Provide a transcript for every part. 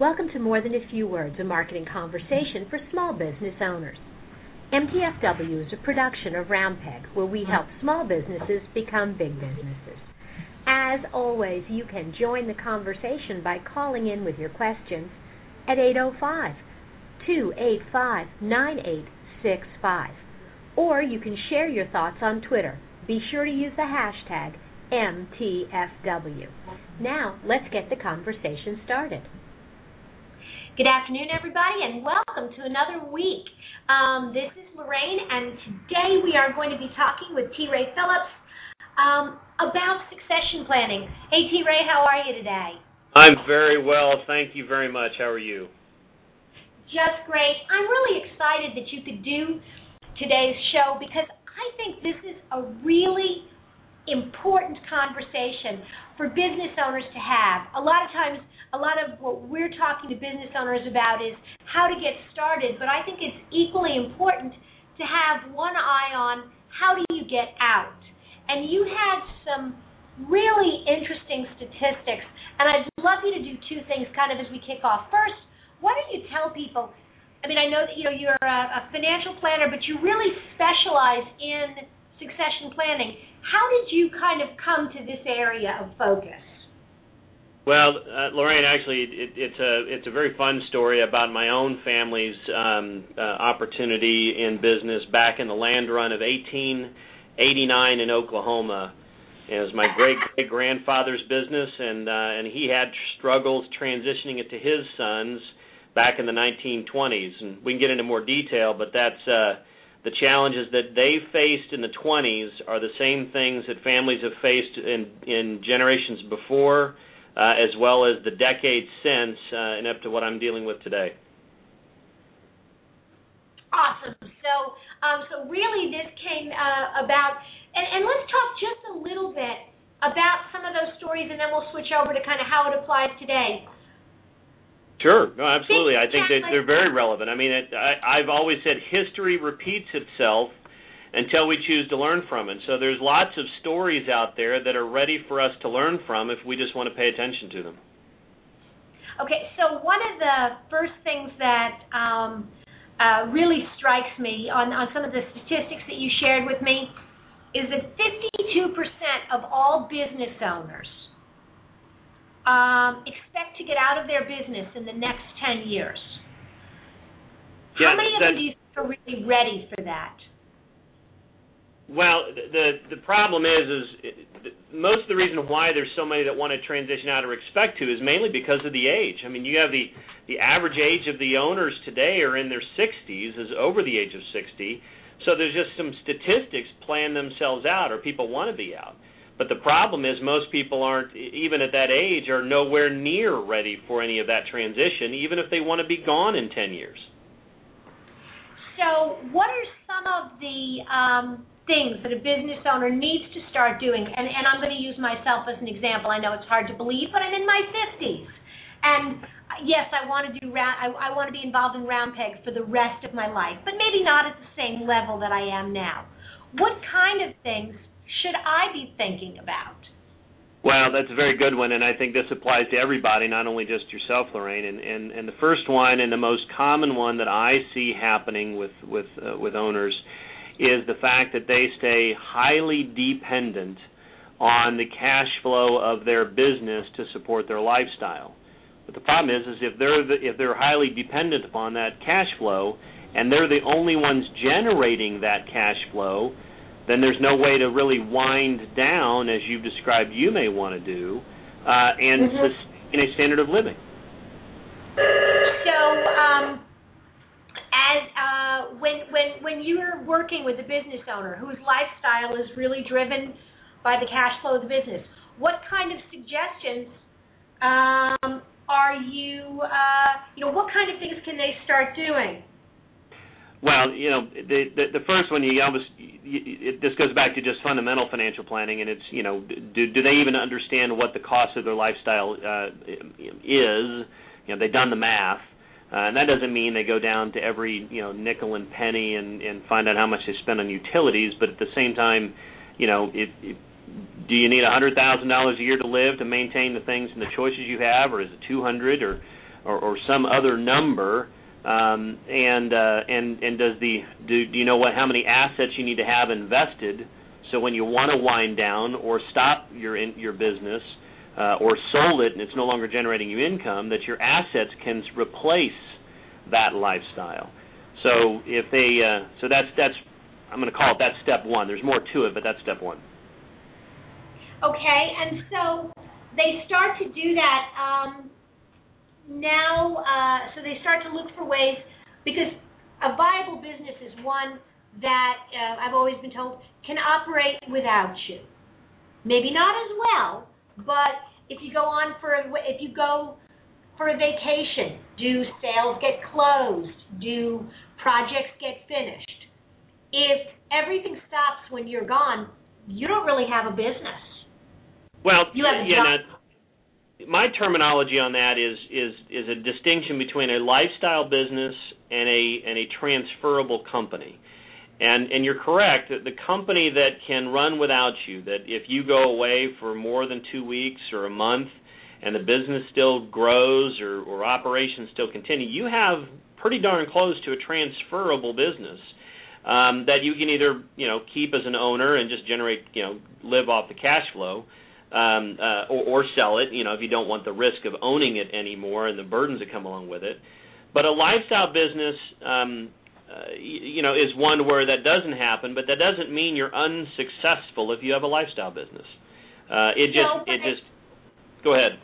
Welcome to More Than a Few Words, a marketing conversation for small business owners. MTFW is a production of Roundpeg, where we help small businesses become big businesses. As always, you can join the conversation by calling in with your questions at 805 285 9865. Or you can share your thoughts on Twitter. Be sure to use the hashtag MTFW. Now, let's get the conversation started. Good afternoon, everybody, and welcome to another week. Um, this is Lorraine, and today we are going to be talking with T. Ray Phillips um, about succession planning. Hey, T. Ray, how are you today? I'm very well, thank you very much. How are you? Just great. I'm really excited that you could do today's show because I think this is a really important conversation for business owners to have. A lot of times, a lot of what we're talking to business owners about is how to get started, but I think it's equally important to have one eye on how do you get out. And you had some really interesting statistics, and I'd love you to do two things kind of as we kick off. First, why don't you tell people? I mean, I know that you know you're a, a financial planner, but you really specialize in succession planning. How did you kind of come to this area of focus? Well, uh, Lorraine, actually, it, it's a it's a very fun story about my own family's um, uh, opportunity in business back in the land run of 1889 in Oklahoma. It was my great great grandfather's business, and uh, and he had struggles transitioning it to his sons back in the 1920s. And we can get into more detail, but that's uh, the challenges that they faced in the 20s are the same things that families have faced in in generations before, uh, as well as the decades since, uh, and up to what I'm dealing with today. Awesome. So, um, so really, this came uh, about, and, and let's talk just a little bit about some of those stories, and then we'll switch over to kind of how it applies today. Sure, no, absolutely. I think that they're very relevant. I mean, it, I, I've always said history repeats itself until we choose to learn from it. So there's lots of stories out there that are ready for us to learn from if we just want to pay attention to them. Okay, so one of the first things that um, uh, really strikes me on, on some of the statistics that you shared with me is that 52% of all business owners um, expect to get out of their business in the next 10 years? Yeah, How many of them do you are really ready for that? Well, the the problem is is most of the reason why there's so many that want to transition out or expect to is mainly because of the age. I mean, you have the the average age of the owners today are in their 60s, is over the age of 60. So there's just some statistics plan themselves out, or people want to be out. But the problem is most people aren't even at that age are nowhere near ready for any of that transition, even if they want to be gone in 10 years. So, what are some of the um, things that a business owner needs to start doing? And, and I'm going to use myself as an example. I know it's hard to believe, but I'm in my 50s, and yes, I want to do round. I, I want to be involved in Roundpeg for the rest of my life, but maybe not at the same level that I am now. What kind of things should I be thinking about? Well, that's a very good one, and I think this applies to everybody, not only just yourself, Lorraine. And and, and the first one, and the most common one that I see happening with with uh, with owners, is the fact that they stay highly dependent on the cash flow of their business to support their lifestyle. But the problem is, is if they're the, if they're highly dependent upon that cash flow, and they're the only ones generating that cash flow, then there's no way to really wind down, as you've described you may want to do, uh, and mm-hmm. sustain a standard of living. So, um, as uh, when when when you're working with a business owner whose lifestyle is really driven by the cash flow of the business, what kind of suggestions um, are you? Uh, you know, what kind of things can they start doing? Well, you know, the the, the first one you almost it, this goes back to just fundamental financial planning, and it's you know, do do they even understand what the cost of their lifestyle uh, is? You know, they've done the math, uh, and that doesn't mean they go down to every you know nickel and penny and and find out how much they spend on utilities, but at the same time, you know, it, it do you need a hundred thousand dollars a year to live to maintain the things and the choices you have, or is it two hundred or or, or some other number um, and uh, and and does the do, do you know what how many assets you need to have invested so when you want to wind down or stop your in, your business uh, or sold it and it's no longer generating you income that your assets can replace that lifestyle. So if they uh, so that's that's I'm going to call it that step one. There's more to it, but that's step one. Okay, and so they start to do that. Um, now, uh, so they start to look for ways because a viable business is one that uh, I've always been told can operate without you. Maybe not as well, but if you go on for a, if you go for a vacation, do sales get closed? Do projects get finished? If everything stops when you're gone, you don't really have a business. Well, you have a yeah, job my terminology on that is is is a distinction between a lifestyle business and a and a transferable company. And and you're correct that the company that can run without you, that if you go away for more than two weeks or a month, and the business still grows or, or operations still continue, you have pretty darn close to a transferable business um, that you can either you know keep as an owner and just generate you know live off the cash flow um, uh, or, or sell it, you know, if you don't want the risk of owning it anymore and the burdens that come along with it. But a lifestyle business, um, uh, you, you know, is one where that doesn't happen, but that doesn't mean you're unsuccessful if you have a lifestyle business. Uh, it just, no, it just. Go ahead.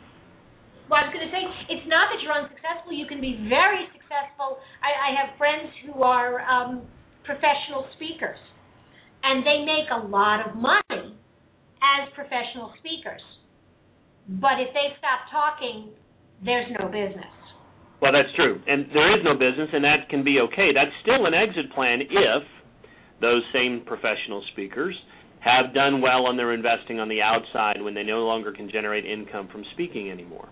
Well, I was going to say, it's not that you're unsuccessful. You can be very successful. I, I have friends who are um, professional speakers, and they make a lot of money as professional speakers. But if they stop talking, there's no business. Well, that's true. And there is no business, and that can be okay. That's still an exit plan if those same professional speakers have done well on their investing on the outside when they no longer can generate income from speaking anymore.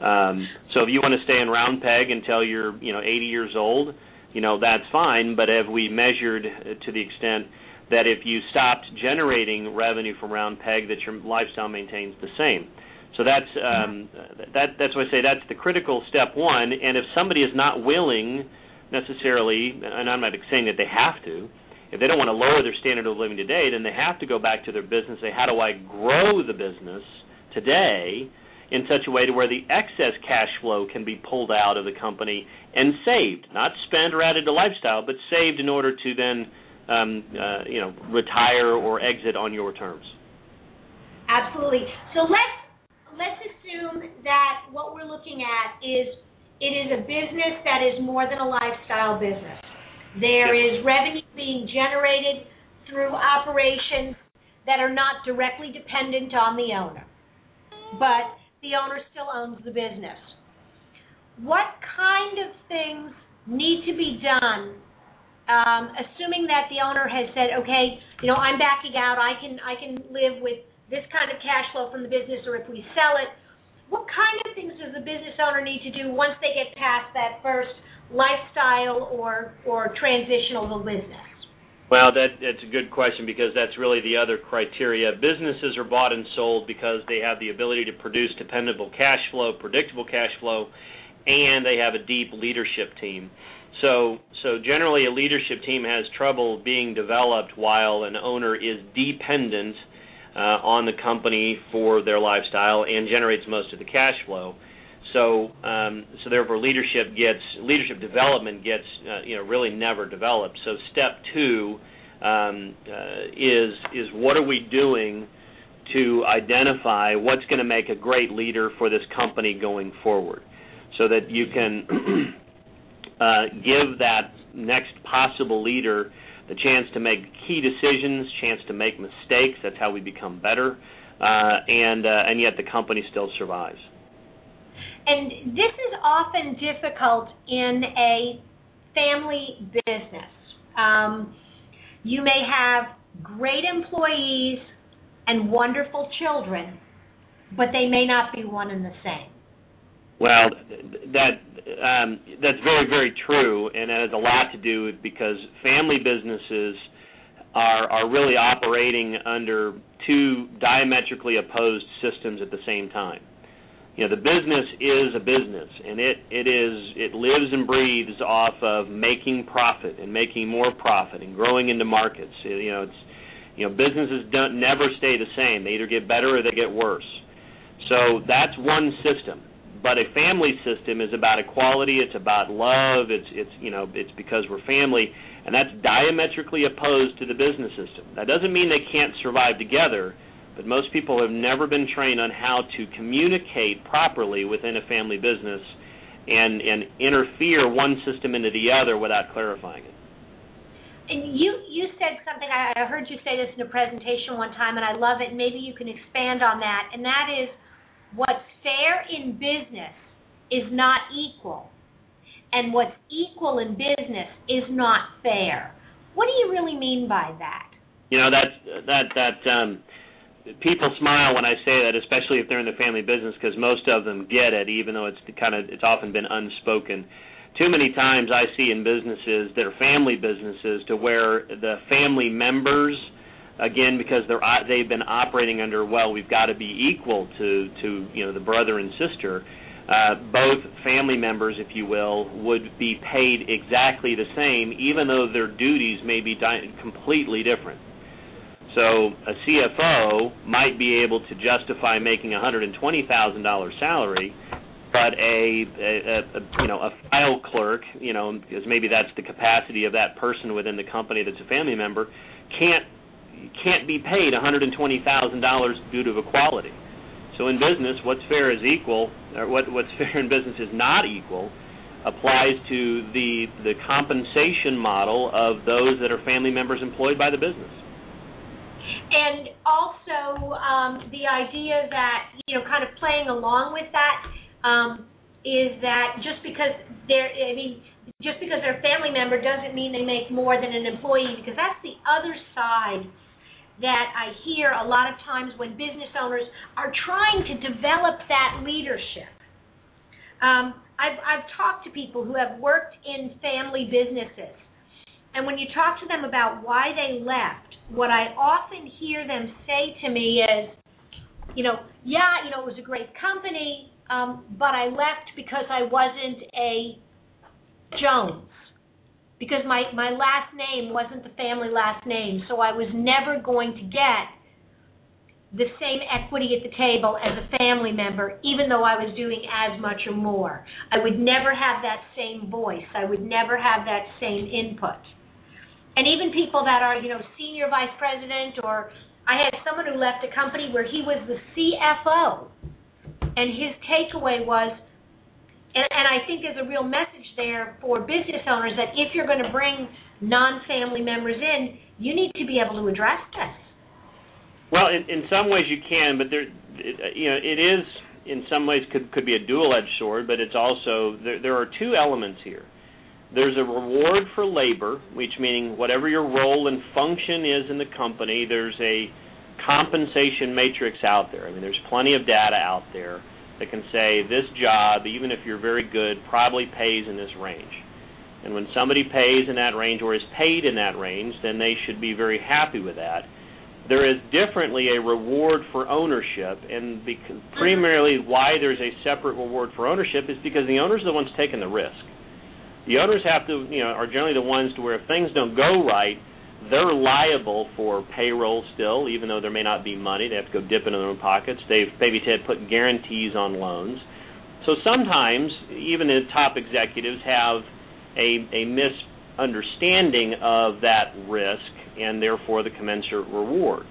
Um, so if you want to stay in Roundpeg until you're, you know, 80 years old, you know, that's fine. But have we measured to the extent that if you stopped generating revenue from Roundpeg that your lifestyle maintains the same. So that's um, that that's why I say that's the critical step one. And if somebody is not willing necessarily and I'm not saying that they have to if they don't want to lower their standard of living today then they have to go back to their business say how do I grow the business today in such a way to where the excess cash flow can be pulled out of the company and saved? Not spent or added to lifestyle but saved in order to then um, uh, you know, retire or exit on your terms. Absolutely. So let's let's assume that what we're looking at is it is a business that is more than a lifestyle business. There is revenue being generated through operations that are not directly dependent on the owner, but the owner still owns the business. What kind of things need to be done um, assuming that the owner has said, okay, you know, I'm backing out, I can I can live with this kind of cash flow from the business, or if we sell it, what kind of things does the business owner need to do once they get past that first lifestyle or or transitional business? Well, that that's a good question because that's really the other criteria. Businesses are bought and sold because they have the ability to produce dependable cash flow, predictable cash flow, and they have a deep leadership team. So, so generally, a leadership team has trouble being developed while an owner is dependent uh, on the company for their lifestyle and generates most of the cash flow. So, um, so therefore, leadership gets leadership development gets uh, you know really never developed. So, step two um, uh, is is what are we doing to identify what's going to make a great leader for this company going forward, so that you can uh, give that next possible leader the chance to make key decisions, chance to make mistakes. That's how we become better, uh, and uh, and yet the company still survives. And this is often difficult in a family business. Um, you may have great employees and wonderful children, but they may not be one and the same. Well, that um, that's very very true, and it has a lot to do with because family businesses are are really operating under two diametrically opposed systems at the same time. you know the business is a business and it it is it lives and breathes off of making profit and making more profit and growing into markets. You know it's you know businesses don't never stay the same. They either get better or they get worse. So that's one system but a family system is about equality it's about love it's it's you know it's because we're family and that's diametrically opposed to the business system that doesn't mean they can't survive together but most people have never been trained on how to communicate properly within a family business and and interfere one system into the other without clarifying it. And you you said something I heard you say this in a presentation one time and I love it. Maybe you can expand on that. And that is what's fair in business is not equal. And what's equal in business is not fair. What do you really mean by that? You know that that that um people smile when I say that, especially if they're in the family business, because most of them get it, even though it's kind of it's often been unspoken. Too many times I see in businesses that are family businesses to where the family members, again because they're they've been operating under well we've got to be equal to to you know the brother and sister. Uh, both family members, if you will, would be paid exactly the same, even though their duties may be di- completely different. So a CFO might be able to justify making a hundred and twenty thousand dollar salary, but a, a, a you know a file clerk, you know, because maybe that's the capacity of that person within the company that's a family member, can't can't be paid one hundred and twenty thousand dollars due to equality. So in business, what's fair is equal, or what what's fair in business is not equal, applies to the the compensation model of those that are family members employed by the business and also um, the idea that you know, kind of playing along with that um, is that just because they're, I mean, just because they're a family member doesn't mean they make more than an employee, because that's the other side that I hear a lot of times when business owners are trying to develop that leadership. Um, I've, I've talked to people who have worked in family businesses, and when you talk to them about why they left, what I often hear them say to me is, you know, yeah, you know, it was a great company, um, but I left because I wasn't a Jones. Because my, my last name wasn't the family last name, so I was never going to get the same equity at the table as a family member, even though I was doing as much or more. I would never have that same voice. I would never have that same input and even people that are you know senior vice president or I had someone who left a company where he was the CFO, and his takeaway was, and, and I think there's a real message there for business owners that if you're going to bring non-family members in, you need to be able to address this. Well, in, in some ways you can, but there, it, you know, it is in some ways could could be a dual-edged sword, but it's also there. There are two elements here. There's a reward for labor, which meaning whatever your role and function is in the company, there's a compensation matrix out there. I mean, there's plenty of data out there that can say this job, even if you're very good, probably pays in this range. And when somebody pays in that range or is paid in that range, then they should be very happy with that. There is differently a reward for ownership, and because primarily why there's a separate reward for ownership is because the owner's are the ones taking the risk. The owners have to, you know, are generally the ones to where if things don't go right, they're liable for payroll still, even though there may not be money. They have to go dip into their own pockets. They've maybe had put guarantees on loans. So sometimes even the top executives have a a misunderstanding of that risk and therefore the commensurate reward,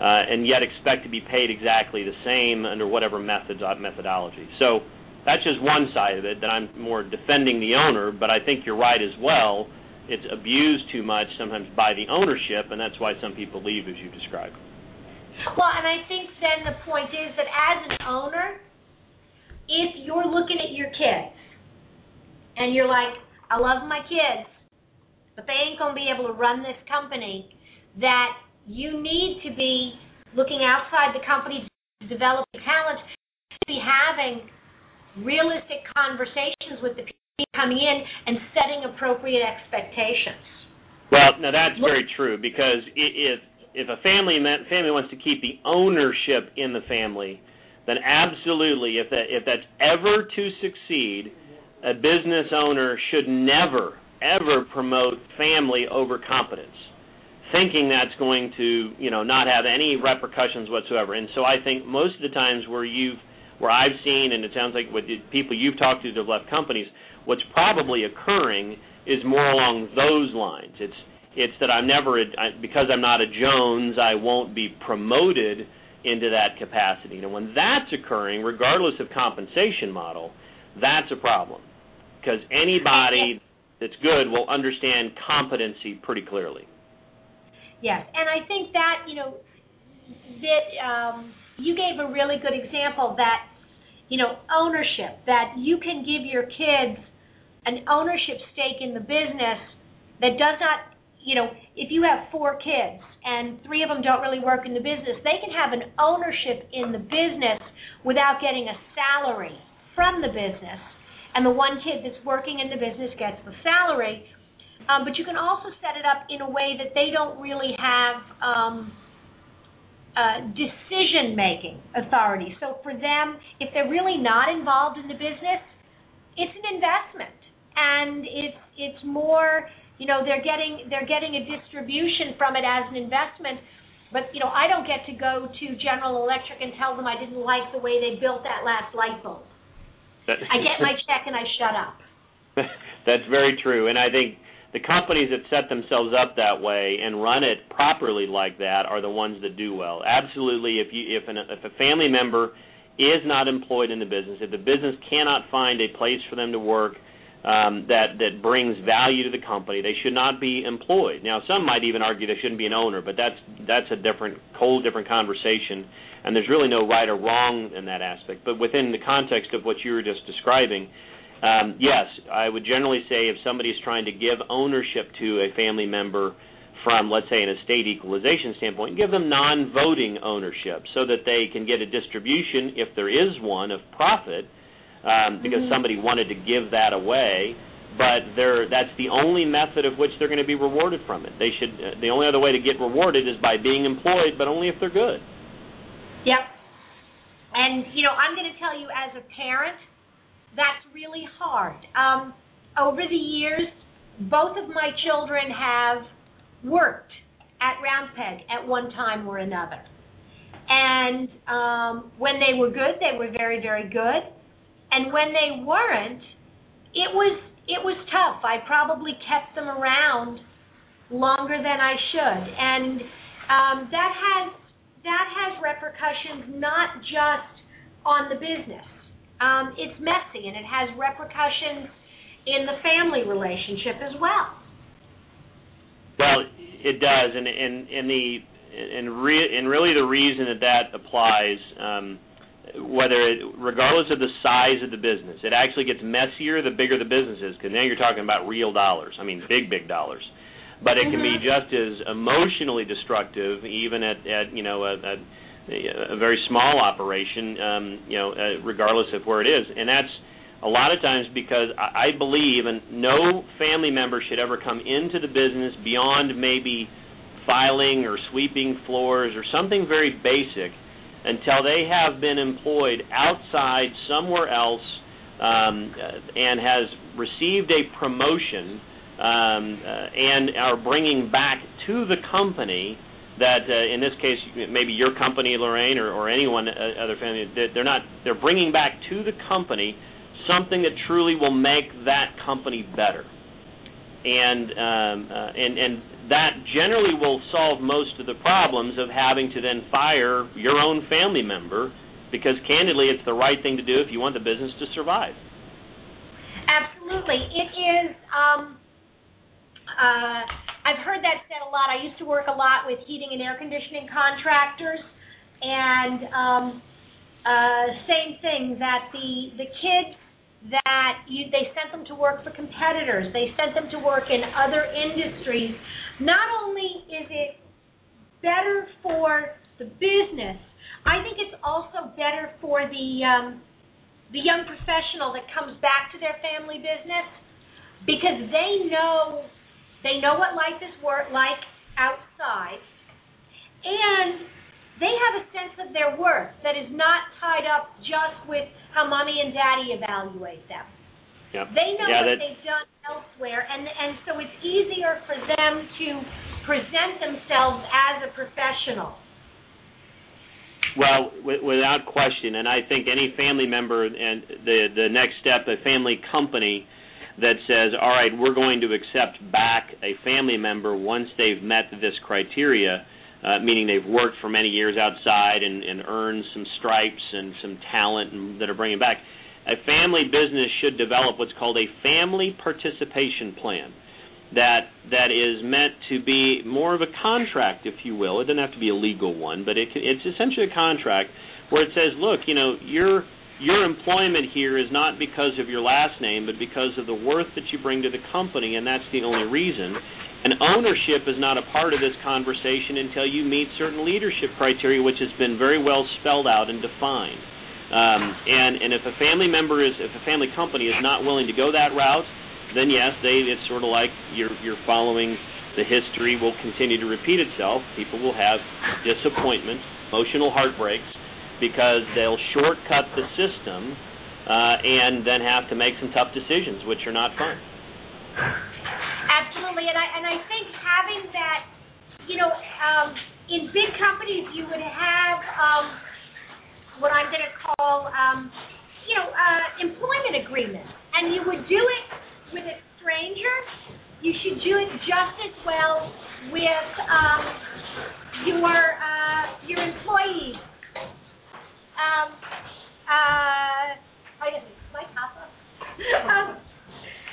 uh, and yet expect to be paid exactly the same under whatever methods uh, methodology. So that's just one side of it that I'm more defending the owner, but I think you're right as well. It's abused too much sometimes by the ownership, and that's why some people leave, as you described. Well, and I think then the point is that as an owner, if you're looking at your kids and you're like, I love my kids, but they ain't going to be able to run this company, that you need to be looking outside the company to develop talent, to be having realistic conversations with the people coming in and setting appropriate expectations. Well, now that's very true because if if a family family wants to keep the ownership in the family, then absolutely, if that if that's ever to succeed, a business owner should never ever promote family over competence, thinking that's going to you know not have any repercussions whatsoever. And so I think most of the times where you've where I've seen, and it sounds like with the people you've talked to that have left companies, what's probably occurring is more along those lines. It's it's that I'm never I, because I'm not a Jones, I won't be promoted into that capacity. And when that's occurring, regardless of compensation model, that's a problem because anybody that's good will understand competency pretty clearly. Yes, and I think that you know that um, you gave a really good example that you know ownership that you can give your kids an ownership stake in the business that does not you know if you have four kids and three of them don't really work in the business they can have an ownership in the business without getting a salary from the business and the one kid that's working in the business gets the salary. Um, but you can also set it up in a way that they don't really have um, uh, decision making authority. So for them, if they're really not involved in the business, it's an investment, and it's it's more you know they're getting they're getting a distribution from it as an investment. But you know I don't get to go to General Electric and tell them I didn't like the way they built that last light bulb. I get my check and I shut up. That's very true, and I think the companies that set themselves up that way and run it properly like that are the ones that do well. Absolutely, if you if an, if a family member is not employed in the business, if the business cannot find a place for them to work um, that that brings value to the company, they should not be employed. Now, some might even argue they shouldn't be an owner, but that's that's a different, whole different conversation and there's really no right or wrong in that aspect. But within the context of what you were just describing, um, yes, I would generally say if somebody is trying to give ownership to a family member from, let's say, an estate equalization standpoint, give them non-voting ownership so that they can get a distribution, if there is one, of profit, um, because mm-hmm. somebody wanted to give that away. But that's the only method of which they're going to be rewarded from it. They should. Uh, the only other way to get rewarded is by being employed, but only if they're good. Yep. And you know, I'm going to tell you as a parent, that's really hard. Um, over the years, both of my children have worked at Roundpeg at one time or another. And um, when they were good, they were very, very good. And when they weren't, it was it was tough. I probably kept them around longer than I should, and um, that has that has repercussions not just on the business. Um, it's messy and it has repercussions in the family relationship as well. Well, it does, and and and the and re- and really the reason that that applies, um, whether it, regardless of the size of the business, it actually gets messier the bigger the business is, because now you're talking about real dollars. I mean, big big dollars but it can be mm-hmm. just as emotionally destructive, even at, at you know a, a, a very small operation, um, you know, uh, regardless of where it is, and that's a lot of times because I, I believe, and no family member should ever come into the business beyond maybe filing or sweeping floors or something very basic until they have been employed outside somewhere else um, and has received a promotion um, uh, and are bringing back to the company that uh, in this case maybe your company Lorraine or, or anyone uh, other family they're not they're bringing back to the company something that truly will make that company better and um, uh, and and that generally will solve most of the problems of having to then fire your own family member because candidly it's the right thing to do if you want the business to survive. Absolutely. It is um, uh, I've heard that said a lot. I used to work a lot with heating and air conditioning contractors, and um, uh, same thing that the the kids that you they sent them to work for competitors, they sent them to work in other industries. Not only is it better for the business, I think it's also better for the um, the young professional that comes back to their family business because they know they know what life is work like outside, and they have a sense of their worth that is not tied up just with how mommy and daddy evaluate them. Yep. They know yeah, what that, they've done elsewhere, and and so it's easier for them to present themselves as a professional. Well, w- without question, and I think any family member and the the next step, a family company that says, all right, we're going to accept back a family member once they've met this criteria, uh, meaning they've worked for many years outside and, and earned some stripes and some talent and, that are bringing back. A family business should develop what's called a family participation plan that that is meant to be more of a contract, if you will. It doesn't have to be a legal one, but it, it's essentially a contract where it says, look, you know, you're your employment here is not because of your last name, but because of the worth that you bring to the company, and that's the only reason. And ownership is not a part of this conversation until you meet certain leadership criteria, which has been very well spelled out and defined. Um, and and if a family member is, if a family company is not willing to go that route, then yes, they it's sort of like you're you're following the history will continue to repeat itself. People will have disappointments, emotional heartbreaks, because they'll shortcut the system uh, and then have to make some tough decisions, which are not fun. Absolutely, and I and I think having that, you know, um, in big companies you would have um, what I'm going to call, um, you know, uh, employment agreements, and you would do it with a stranger. You should do it just as well with um, your uh, your employees um, uh, I guess my papa. um,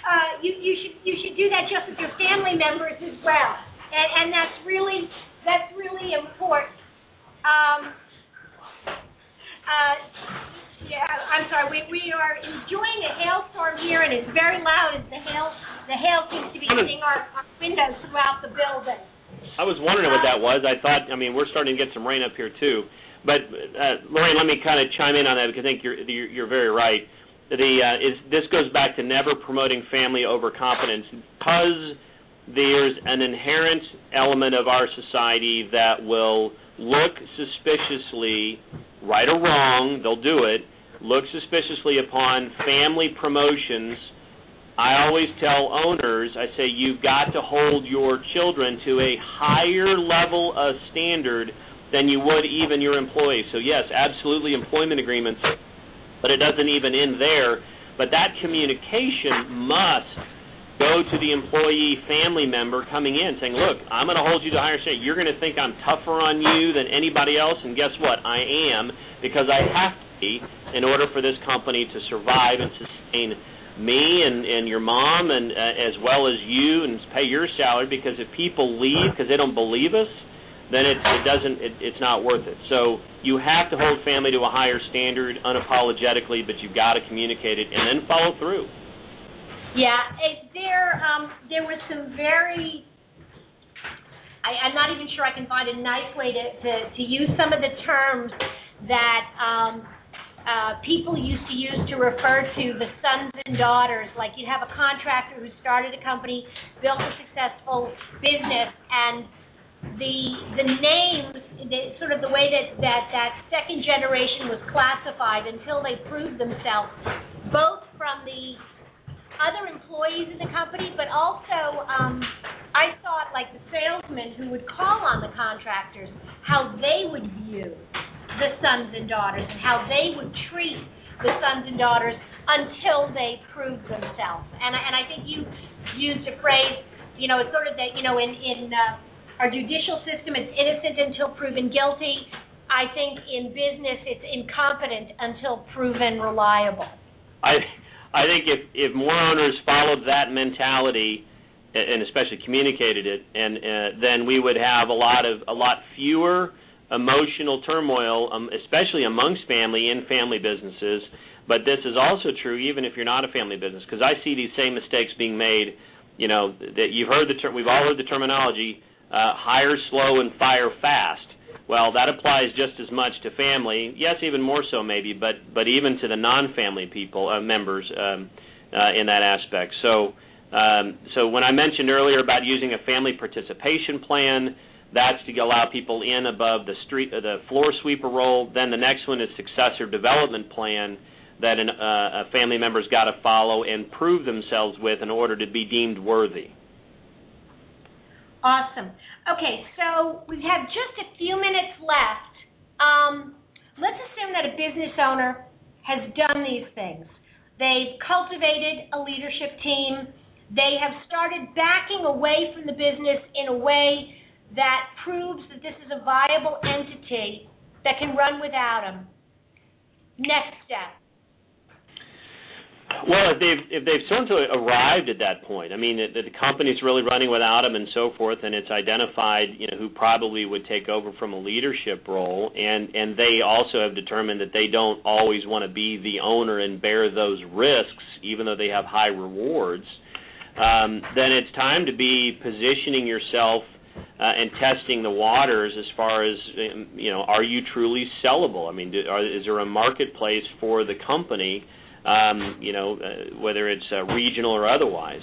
uh, you you should you should do that just with your family members as well, and and that's really that's really important. Um, uh, yeah, I'm sorry. We we are enjoying a hailstorm here, and it's very loud as the hail the hail seems to be hitting our, our windows throughout the building. I was wondering what that was. I thought, I mean, we're starting to get some rain up here too. But uh, Lorraine, let me kind of chime in on that because I think you're you're, you're very right. The uh, is this goes back to never promoting family over competence because there's an inherent element of our society that will look suspiciously, right or wrong, they'll do it, look suspiciously upon family promotions. I always tell owners, I say you've got to hold your children to a higher level of standard than you would even your employees. So yes, absolutely employment agreements, but it doesn't even end there. But that communication must go to the employee family member coming in saying, look, I'm going to hold you to higher standard. You're going to think I'm tougher on you than anybody else, and guess what? I am because I have to be in order for this company to survive and sustain me and and your mom and uh, as well as you and pay your salary because if people leave because they don't believe us then it, it doesn't it, it's not worth it. So you have to hold family to a higher standard unapologetically, but you've got to communicate it and then follow through. Yeah, it, there um, there was some very. I, I'm not even sure I can find a nice way to, to, to use some of the terms that um, uh, people used to use to refer to the sons and daughters. Like you'd have a contractor who started a company, built a successful business, and the the names, the, sort of the way that, that that second generation was classified until they proved themselves, both from the other employees in the company, but also um, I thought like the salesmen who would call on the contractors, how they would view the sons and daughters and how they would treat the sons and daughters until they proved themselves. And and I think you used a phrase, you know, it's sort of that, you know, in in uh, our judicial system, it's innocent until proven guilty. I think in business, it's incompetent until proven reliable. I I think if if more owners followed that mentality and especially communicated it, and uh, then we would have a lot of a lot fewer emotional turmoil, um, especially amongst family in family businesses. But this is also true even if you're not a family business, because I see these same mistakes being made. You know that you've heard the term, we've all heard the terminology uh, hire slow and fire fast. Well, that applies just as much to family. Yes, even more so maybe, but but even to the non-family people uh, members um, uh, in that aspect. So um, so when I mentioned earlier about using a family participation plan, That's to allow people in above the street, uh, the floor sweeper role. Then the next one is successor development plan that an, uh, a family member's got to follow and prove themselves with in order to be deemed worthy. Awesome. Okay, so we have just a few minutes left. Um, let's assume that a business owner has done these things. They've cultivated a leadership team. They have started backing away from the business in a way that proves that this is a viable entity that can run without them. Next step. Well, if they've if they've certainly arrived at that point, I mean, the, the company's really running without them and so forth, and it's identified, you know, who probably would take over from a leadership role, and and they also have determined that they don't always want to be the owner and bear those risks, even though they have high rewards. Um, then it's time to be positioning yourself uh, and testing the waters as far as um, you know, are you truly sellable? I mean, do, are, is there a marketplace for the company? Um, you know, uh, whether it's uh, regional or otherwise.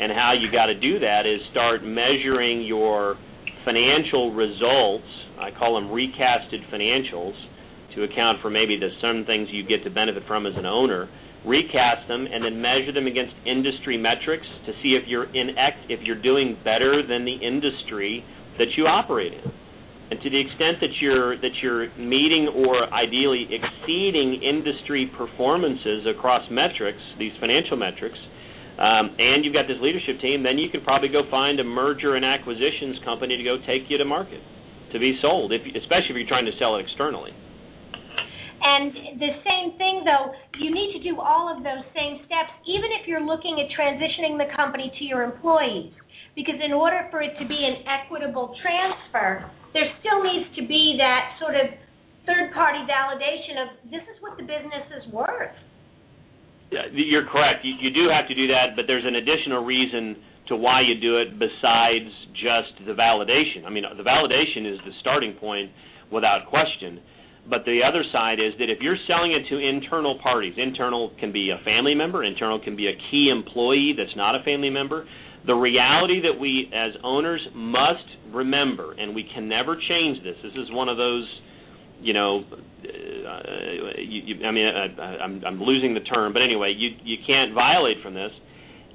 And how you got to do that is start measuring your financial results. I call them recasted financials to account for maybe the some things you get to benefit from as an owner. Recast them and then measure them against industry metrics to see if you're in if you're doing better than the industry that you operate in. And to the extent that you're that you're meeting or ideally exceeding industry performances across metrics, these financial metrics, um, and you've got this leadership team, then you could probably go find a merger and acquisitions company to go take you to market to be sold, if, especially if you're trying to sell it externally. And the same thing, though, you need to do all of those same steps, even if you're looking at transitioning the company to your employees. Because in order for it to be an equitable transfer, there still needs to be that sort of third party validation of this is what the business is worth. You're correct. You do have to do that, but there's an additional reason to why you do it besides just the validation. I mean, the validation is the starting point without question. But the other side is that if you're selling it to internal parties, internal can be a family member, internal can be a key employee that's not a family member, the reality that we as owners must remember, and we can never change this. This is one of those, you know, uh, you, you, I mean, I, I'm, I'm losing the term, but anyway, you you can't violate from this.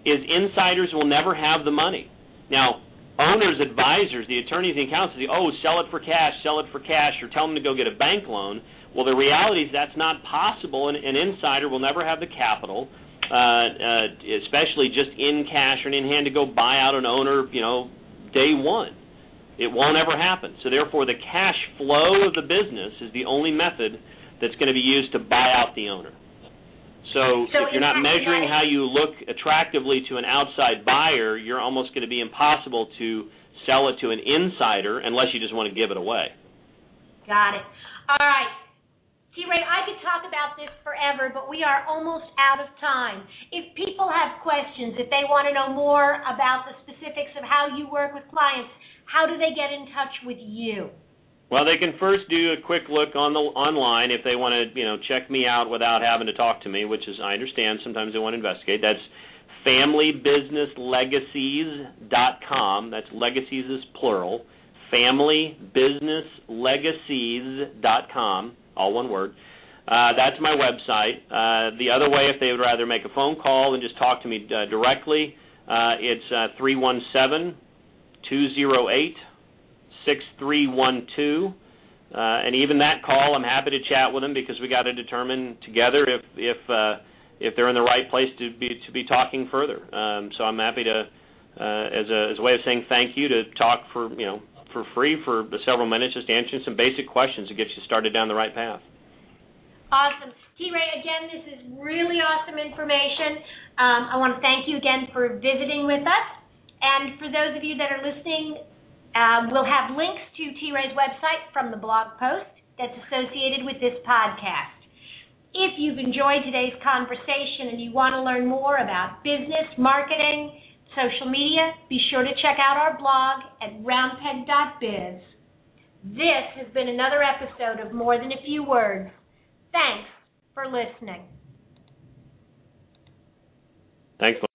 Is insiders will never have the money. Now, owners, advisors, the attorneys, and accountants say, "Oh, sell it for cash, sell it for cash," or tell them to go get a bank loan. Well, the reality is that's not possible. and an insider will never have the capital uh, uh, especially just in cash or in hand to go buy out an owner, you know, day one. It won't ever happen. So therefore, the cash flow of the business is the only method that's going to be used to buy out the owner. So, so if you're not measuring how you look attractively to an outside buyer, you're almost going to be impossible to sell it to an insider unless you just want to give it away. Got it. All right. T. Ray, I could talk about this forever, but we are almost out of time. If people have questions, if they want to know more about the specifics of how you work with clients, how do they get in touch with you? Well, they can first do a quick look on the online if they want to, you know, check me out without having to talk to me, which is I understand sometimes they want to investigate. That's familybusinesslegacies.com. That's legacies is plural. familybusinesslegacies.com all one word. Uh, that's my website. Uh, the other way, if they would rather make a phone call and just talk to me uh, directly, uh, it's uh, three one seven two zero eight six three one two. Uh, and even that call, I'm happy to chat with them because we got to determine together if if uh, if they're in the right place to be to be talking further. Um, so I'm happy to, uh, as a as a way of saying thank you, to talk for you know for free for several minutes, just answering some basic questions to get you started down the right path. Awesome. T. Ray, again, this is really awesome information. Um, I want to thank you again for visiting with us. And for those of you that are listening, uh, we'll have links to T. Ray's website from the blog post that's associated with this podcast. If you've enjoyed today's conversation and you want to learn more about business, marketing, social media, be sure to check out our blog at roundpeg.biz. This has been another episode of More Than a Few Words. Thanks for listening. Thanks.